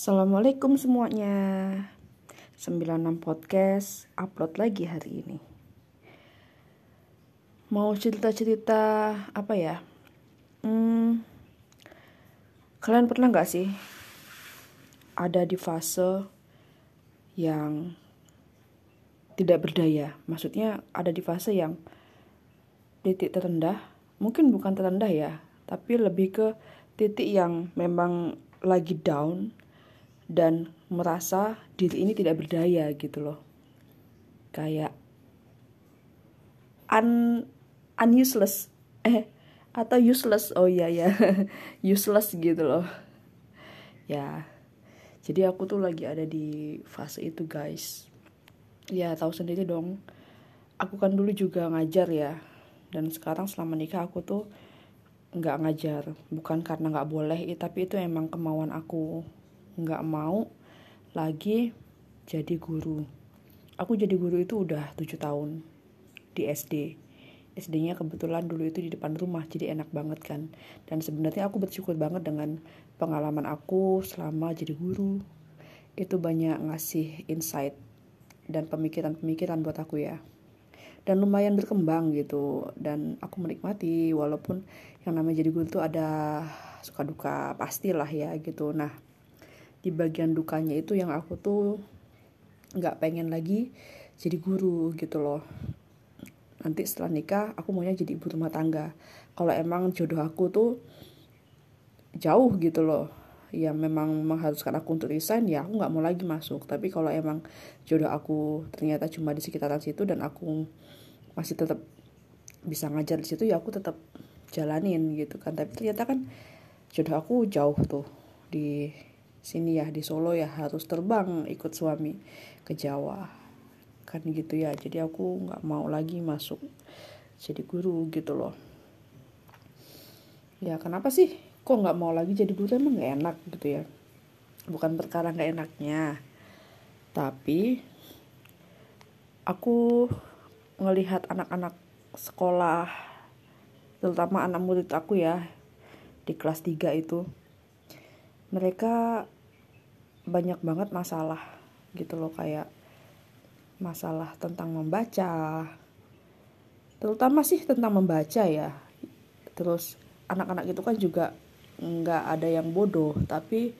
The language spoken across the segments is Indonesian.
Assalamualaikum semuanya. 96 podcast upload lagi hari ini. Mau cerita-cerita apa ya? Hmm, Kalian pernah gak sih Ada di fase Yang Tidak berdaya? Maksudnya ada di fase yang Titik terendah. Mungkin bukan terendah ya Tapi lebih ke titik yang memang lagi down dan merasa diri ini tidak berdaya gitu loh. Kayak un unuseless. Eh atau useless. Oh iya ya useless gitu loh. Ya. Jadi aku tuh lagi ada di fase itu guys. Ya tahu sendiri dong. Aku kan dulu juga ngajar ya. Dan sekarang selama nikah aku tuh nggak ngajar. Bukan karena nggak boleh tapi itu emang kemauan aku nggak mau lagi jadi guru. Aku jadi guru itu udah tujuh tahun di SD. SD-nya kebetulan dulu itu di depan rumah, jadi enak banget kan. Dan sebenarnya aku bersyukur banget dengan pengalaman aku selama jadi guru. Itu banyak ngasih insight dan pemikiran-pemikiran buat aku ya. Dan lumayan berkembang gitu. Dan aku menikmati walaupun yang namanya jadi guru itu ada suka duka pastilah ya gitu. Nah, di bagian dukanya itu yang aku tuh nggak pengen lagi jadi guru gitu loh. Nanti setelah nikah aku maunya jadi ibu rumah tangga. Kalau emang jodoh aku tuh jauh gitu loh. Ya memang mengharuskan aku untuk resign ya aku nggak mau lagi masuk. Tapi kalau emang jodoh aku ternyata cuma di sekitaran situ dan aku masih tetap bisa ngajar di situ ya aku tetap jalanin gitu kan. Tapi ternyata kan jodoh aku jauh tuh di sini ya di Solo ya harus terbang ikut suami ke Jawa. Kan gitu ya jadi aku nggak mau lagi masuk jadi guru gitu loh. Ya kenapa sih kok nggak mau lagi jadi guru? Emang nggak enak gitu ya. Bukan perkara nggak enaknya. Tapi aku ngelihat anak-anak sekolah terutama anak murid aku ya di kelas 3 itu mereka banyak banget masalah gitu loh kayak masalah tentang membaca terutama sih tentang membaca ya. Terus anak-anak itu kan juga nggak ada yang bodoh tapi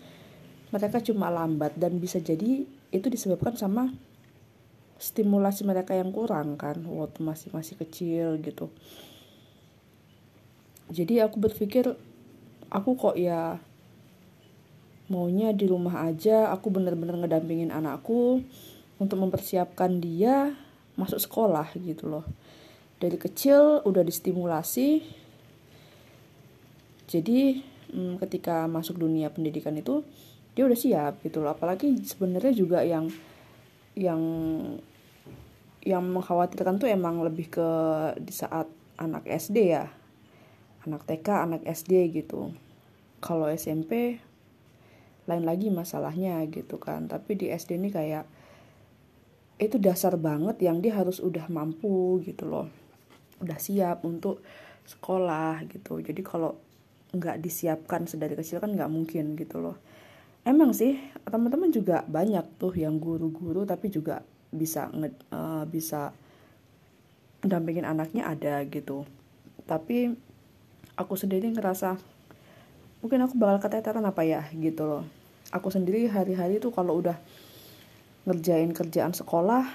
mereka cuma lambat dan bisa jadi itu disebabkan sama stimulasi mereka yang kurang kan waktu masih masih kecil gitu. Jadi aku berpikir aku kok ya maunya di rumah aja aku bener-bener ngedampingin anakku untuk mempersiapkan dia masuk sekolah gitu loh. Dari kecil udah distimulasi. Jadi hmm, ketika masuk dunia pendidikan itu dia udah siap gitu loh. Apalagi sebenarnya juga yang yang yang mengkhawatirkan tuh emang lebih ke di saat anak SD ya. Anak TK anak SD gitu. Kalau SMP lain lagi masalahnya gitu kan. Tapi di SD ini kayak itu dasar banget yang dia harus udah mampu gitu loh. Udah siap untuk sekolah gitu. Jadi kalau nggak disiapkan sedari kecil kan nggak mungkin gitu loh. Emang sih teman-teman juga banyak tuh yang guru-guru tapi juga bisa nge, uh, bisa dampingin anaknya ada gitu. Tapi aku sendiri ngerasa mungkin aku bakal keteteran apa ya gitu loh aku sendiri hari-hari tuh kalau udah ngerjain kerjaan sekolah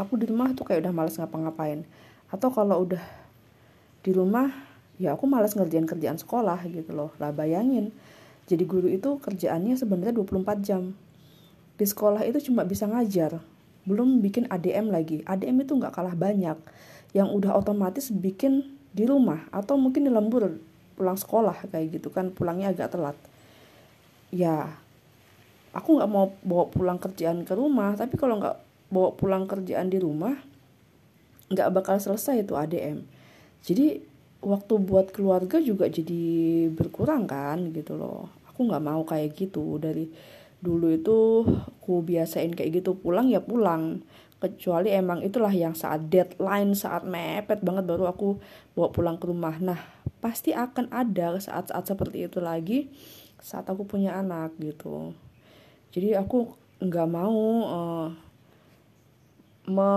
aku di rumah tuh kayak udah males ngapa-ngapain. Atau kalau udah di rumah ya aku males ngerjain kerjaan sekolah gitu loh. Lah bayangin jadi guru itu kerjaannya sebenarnya 24 jam. Di sekolah itu cuma bisa ngajar belum bikin ADM lagi. ADM itu nggak kalah banyak yang udah otomatis bikin di rumah atau mungkin di lembur pulang sekolah kayak gitu kan pulangnya agak telat. Ya aku nggak mau bawa pulang kerjaan ke rumah tapi kalau nggak bawa pulang kerjaan di rumah nggak bakal selesai itu ADM jadi waktu buat keluarga juga jadi berkurang kan gitu loh. Aku nggak mau kayak gitu. Dari dulu itu aku biasain kayak gitu pulang ya pulang. Kecuali emang itulah yang saat deadline saat mepet banget baru aku bawa pulang ke rumah. Nah pasti akan ada saat-saat seperti itu lagi saat aku punya anak gitu jadi aku nggak mau uh, me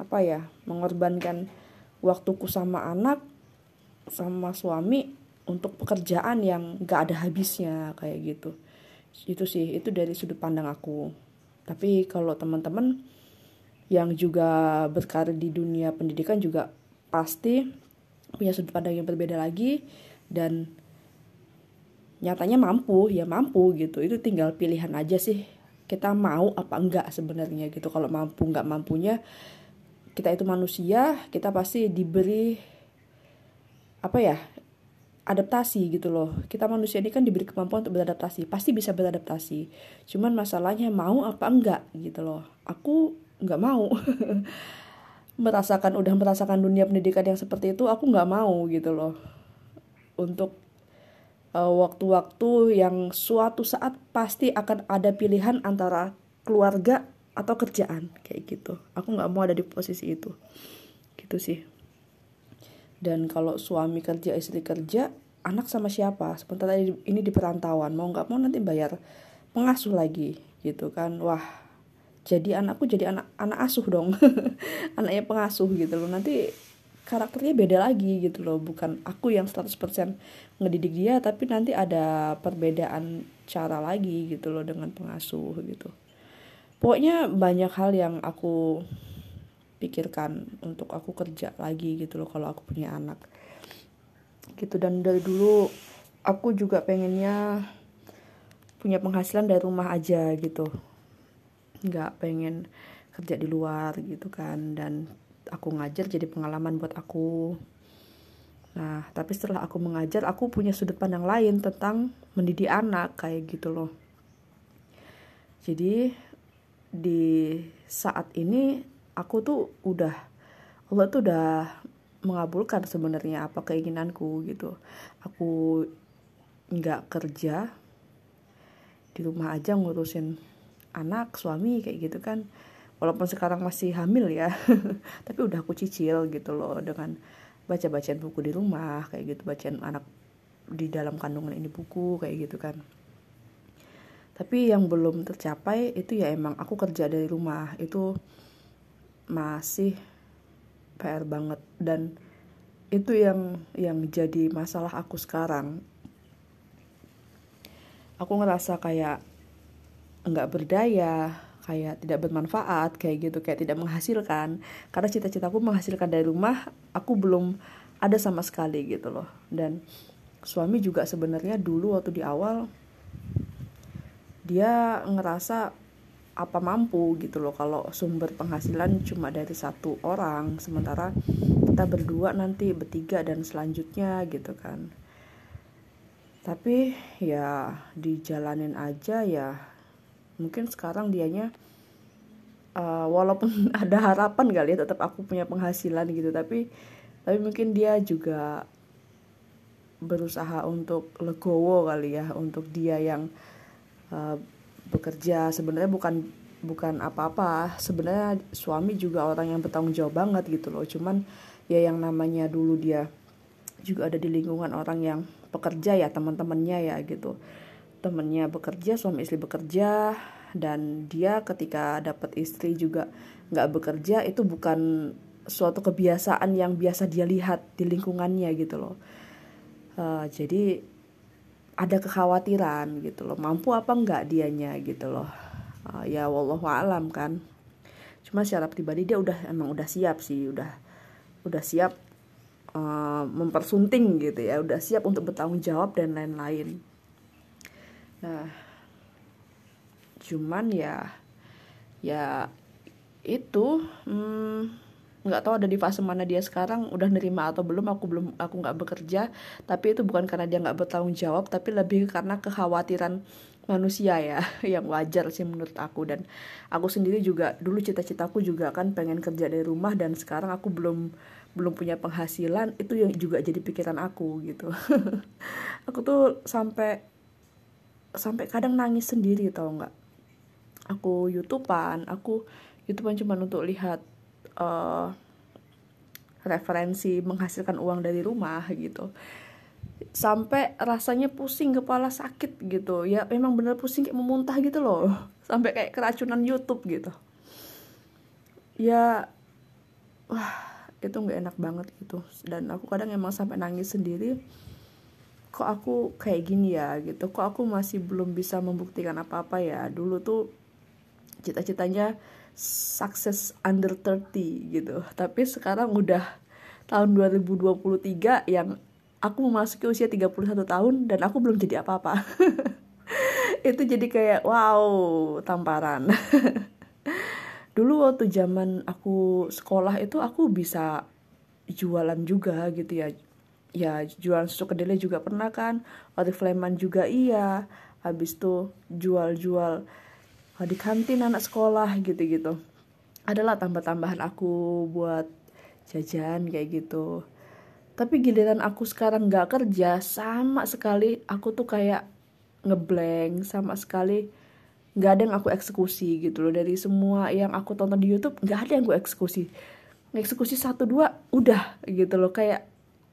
apa ya mengorbankan waktuku sama anak sama suami untuk pekerjaan yang gak ada habisnya kayak gitu. Itu sih itu dari sudut pandang aku. Tapi kalau teman-teman yang juga berkarir di dunia pendidikan juga pasti punya sudut pandang yang berbeda lagi dan nyatanya mampu ya mampu gitu. Itu tinggal pilihan aja sih kita mau apa enggak sebenarnya gitu. Kalau mampu enggak mampunya kita itu manusia kita pasti diberi apa ya adaptasi gitu loh. Kita manusia ini kan diberi kemampuan untuk beradaptasi pasti bisa beradaptasi. Cuman masalahnya mau apa enggak gitu loh. Aku nggak mau. Merasakan udah merasakan dunia pendidikan yang seperti itu aku nggak mau gitu loh. Untuk waktu-waktu yang suatu saat pasti akan ada pilihan antara keluarga atau kerjaan kayak gitu. Aku nggak mau ada di posisi itu. Gitu sih. Dan kalau suami kerja istri kerja anak sama siapa? Sementara ini di perantauan. Mau nggak mau nanti bayar pengasuh lagi gitu kan. Wah jadi anakku jadi anak anak asuh dong. Anaknya pengasuh gitu loh. Nanti karakternya beda lagi gitu loh. Bukan aku yang 100% ngedidik dia tapi nanti ada perbedaan cara lagi gitu loh dengan pengasuh gitu. Pokoknya banyak hal yang aku pikirkan untuk aku kerja lagi gitu loh kalau aku punya anak. Gitu dan dari dulu aku juga pengennya punya penghasilan dari rumah aja gitu. Nggak pengen kerja di luar gitu kan dan aku ngajar jadi pengalaman buat aku. Nah tapi setelah aku mengajar aku punya sudut pandang lain tentang mendidik anak kayak gitu loh. Jadi di saat ini aku tuh udah Allah tuh udah mengabulkan sebenarnya apa keinginanku gitu. Aku nggak kerja di rumah aja ngurusin anak suami kayak gitu kan walaupun sekarang masih hamil ya tapi udah aku cicil gitu loh dengan baca bacaan buku di rumah kayak gitu bacaan anak di dalam kandungan ini buku kayak gitu kan. Tapi yang belum tercapai itu ya emang aku kerja dari rumah itu masih PR banget. Dan itu yang yang jadi masalah aku sekarang. Aku ngerasa kayak nggak berdaya kayak tidak bermanfaat kayak gitu kayak tidak menghasilkan. Karena cita-citaku menghasilkan dari rumah aku belum ada sama sekali gitu loh. Dan suami juga sebenarnya dulu waktu di awal dia ngerasa apa mampu gitu loh. Kalau sumber penghasilan cuma dari satu orang sementara kita berdua nanti bertiga dan selanjutnya gitu kan. Tapi ya dijalanin aja ya mungkin sekarang dianya uh, walaupun ada harapan kali ya tetap aku punya penghasilan gitu. Tapi tapi mungkin dia juga berusaha untuk legowo kali ya untuk dia yang uh, bekerja. Sebenarnya bukan bukan apa-apa. Sebenarnya suami juga orang yang bertanggung jawab banget gitu loh. Cuman ya yang namanya dulu dia juga ada di lingkungan orang yang pekerja ya teman-temannya ya gitu temennya bekerja suami istri bekerja dan dia ketika dapat istri juga nggak bekerja itu bukan suatu kebiasaan yang biasa dia lihat di lingkungannya gitu loh. Uh, jadi ada kekhawatiran gitu loh mampu apa enggak dianya gitu loh. Uh, ya wallahu alam kan. Cuma secara pribadi dia udah emang udah siap sih udah udah siap uh, mempersunting gitu ya udah siap untuk bertanggung jawab dan lain-lain nah cuman ya ya itu hmm, nggak tahu ada di fase mana dia sekarang udah nerima atau belum aku belum aku nggak bekerja. Tapi itu bukan karena dia nggak bertanggung jawab tapi lebih karena kekhawatiran manusia ya yang wajar sih menurut aku. Dan aku sendiri juga dulu cita-citaku juga kan pengen kerja dari rumah dan sekarang aku belum belum punya penghasilan itu yang juga jadi pikiran aku gitu. Aku tuh sampai sampai kadang nangis sendiri tau nggak? Aku youtubean aku youtubean cuma untuk lihat uh, referensi menghasilkan uang dari rumah gitu. Sampai rasanya pusing kepala sakit gitu. Ya memang bener pusing kayak memuntah gitu loh. Sampai kayak keracunan YouTube gitu. Ya wah itu nggak enak banget gitu. Dan aku kadang emang sampai nangis sendiri kok aku kayak gini ya gitu. Kok aku masih belum bisa membuktikan apa-apa ya? Dulu tuh cita-citanya sukses under 30 gitu. Tapi sekarang udah tahun 2023 yang aku memasuki usia 31 tahun dan aku belum jadi apa-apa. Itu jadi kayak wow tamparan. Dulu waktu zaman aku sekolah itu aku bisa jualan juga gitu ya ya jualan susu kedelai juga pernah kan? Oriflame juga iya. Habis tuh jual-jual eh, di kantin anak sekolah gitu-gitu. Adalah tambah-tambahan aku buat jajan kayak gitu. Tapi giliran aku sekarang nggak kerja sama sekali aku tuh kayak ngeblank sama sekali nggak ada yang aku eksekusi gitu loh. Dari semua yang aku tonton di YouTube nggak ada yang gue eksekusi. Eksekusi satu dua udah gitu loh. Kayak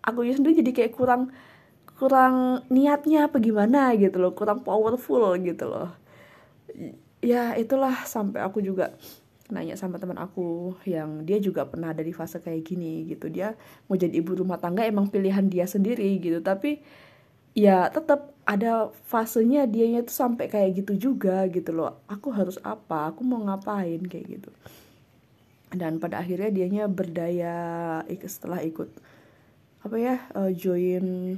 aku sendiri jadi kayak kurang kurang niatnya apa gimana gitu loh kurang powerful gitu loh. Ya itulah sampai aku juga nanya sama teman aku yang dia juga pernah ada di fase kayak gini gitu. Dia mau jadi ibu rumah tangga emang pilihan dia sendiri gitu tapi ya tetap ada fasenya dianya tuh sampai kayak gitu juga gitu loh. Aku harus apa? Aku mau ngapain? Kayak gitu. Dan pada akhirnya dianya berdaya setelah ikut apa ya uh, join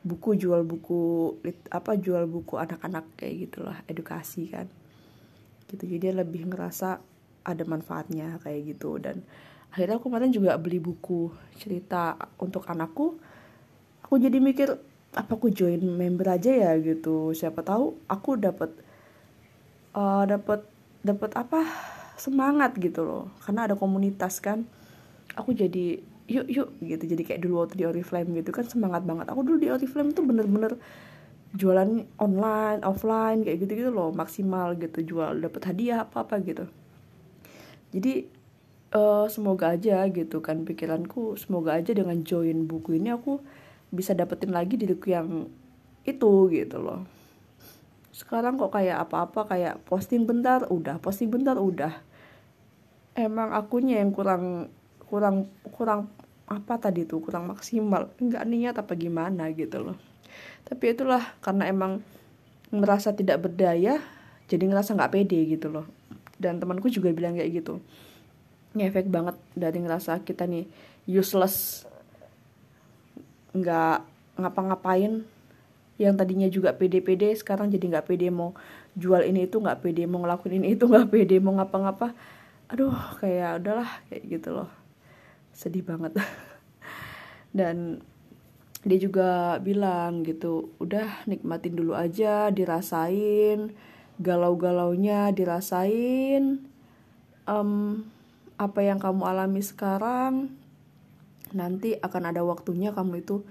buku jual buku apa jual buku anak-anak kayak gitulah edukasi kan. Gitu jadi dia lebih ngerasa ada manfaatnya kayak gitu. Dan akhirnya aku kemarin juga beli buku cerita untuk anakku. Aku jadi mikir apa aku join member aja ya? Gitu. Siapa tahu aku dapat uh, eh, dapat dapat apa semangat gitu loh. Karena ada komunitas kan. Aku jadi yuk yuk gitu. Jadi kayak dulu waktu di Oriflame gitu kan semangat banget. Aku dulu di Oriflame tuh bener-bener jualan online offline kayak gitu gitu loh maksimal gitu. Jual dapat hadiah apa apa gitu. Jadi uh, semoga aja gitu kan pikiranku semoga aja dengan join buku ini aku bisa dapetin lagi diriku yang itu gitu loh. Sekarang kok kayak apa-apa kayak posting bentar udah posting bentar udah. Emang akunya yang kurang kurang kurang apa tadi tuh kurang maksimal. Nggak niat apa gimana gitu loh. Tapi itulah karena emang merasa tidak berdaya jadi ngerasa nggak pede gitu loh. Dan temanku juga bilang kayak gitu. Ngefek banget dari ngerasa kita nih useless nggak ngapa-ngapain. Yang tadinya juga pede-pede sekarang jadi nggak pede mau jual ini itu nggak pede mau ngelakuin ini itu nggak pede mau ngapa-ngapa. Aduh kayak udahlah kayak gitu loh sedih banget. Dan dia juga bilang gitu udah nikmatin dulu aja dirasain galau-galaunya dirasain. Um, apa yang kamu alami sekarang nanti akan ada waktunya kamu itu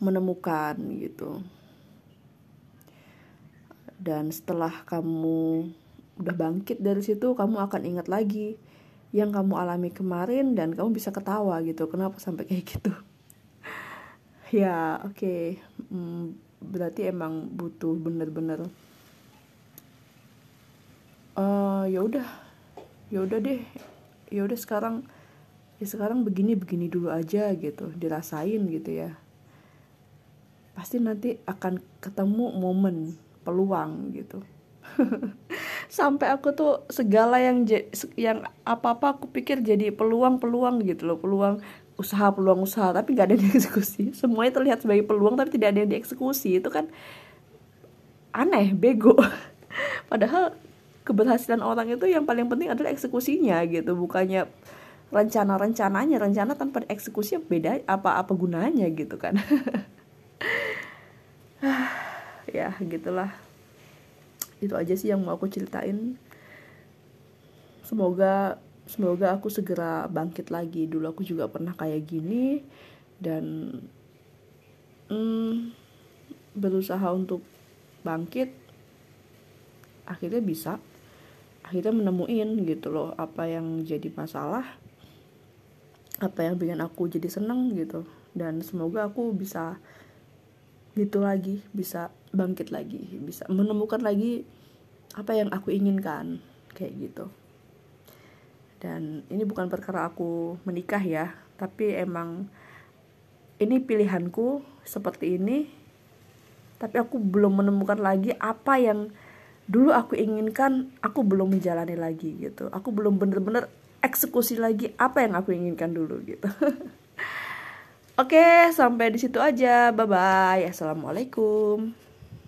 menemukan gitu. Dan setelah kamu udah bangkit dari situ kamu akan ingat lagi yang kamu alami kemarin dan kamu bisa ketawa gitu. Kenapa sampai kayak gitu? Ya oke. Okay. hmm, berarti emang butuh bener-bener uh, ya udah. Ya udah deh. Ya udah sekarang ya sekarang begini begini dulu aja gitu. Dirasain gitu ya. Pasti nanti akan ketemu momen peluang gitu sampai aku tuh segala yang yang apa apa aku pikir jadi peluang peluang gitu loh peluang usaha peluang usaha. Tapi nggak ada yang dieksekusi. Semuanya terlihat sebagai peluang tapi tidak ada yang dieksekusi. Itu kan aneh bego. Padahal keberhasilan orang itu yang paling penting adalah eksekusinya gitu. Bukannya rencana rencananya rencana tanpa eksekusi beda apa apa gunanya gitu kan. Ya gitulah itu aja sih yang mau aku ceritain. Semoga semoga aku segera bangkit lagi. Dulu aku juga pernah kayak gini dan hmm, berusaha untuk bangkit. Akhirnya bisa. Akhirnya menemuin gitu loh apa yang jadi masalah apa yang bikin aku jadi seneng gitu. Dan semoga aku bisa gitu lagi bisa bangkit lagi bisa menemukan lagi apa yang aku inginkan kayak gitu. Dan ini bukan perkara aku menikah ya tapi emang ini pilihanku seperti ini tapi aku belum menemukan lagi apa yang dulu aku inginkan aku belum menjalani lagi gitu. Aku belum bener-bener eksekusi lagi apa yang aku inginkan dulu gitu Oke, sampai di situ aja. Bye bye. Assalamualaikum.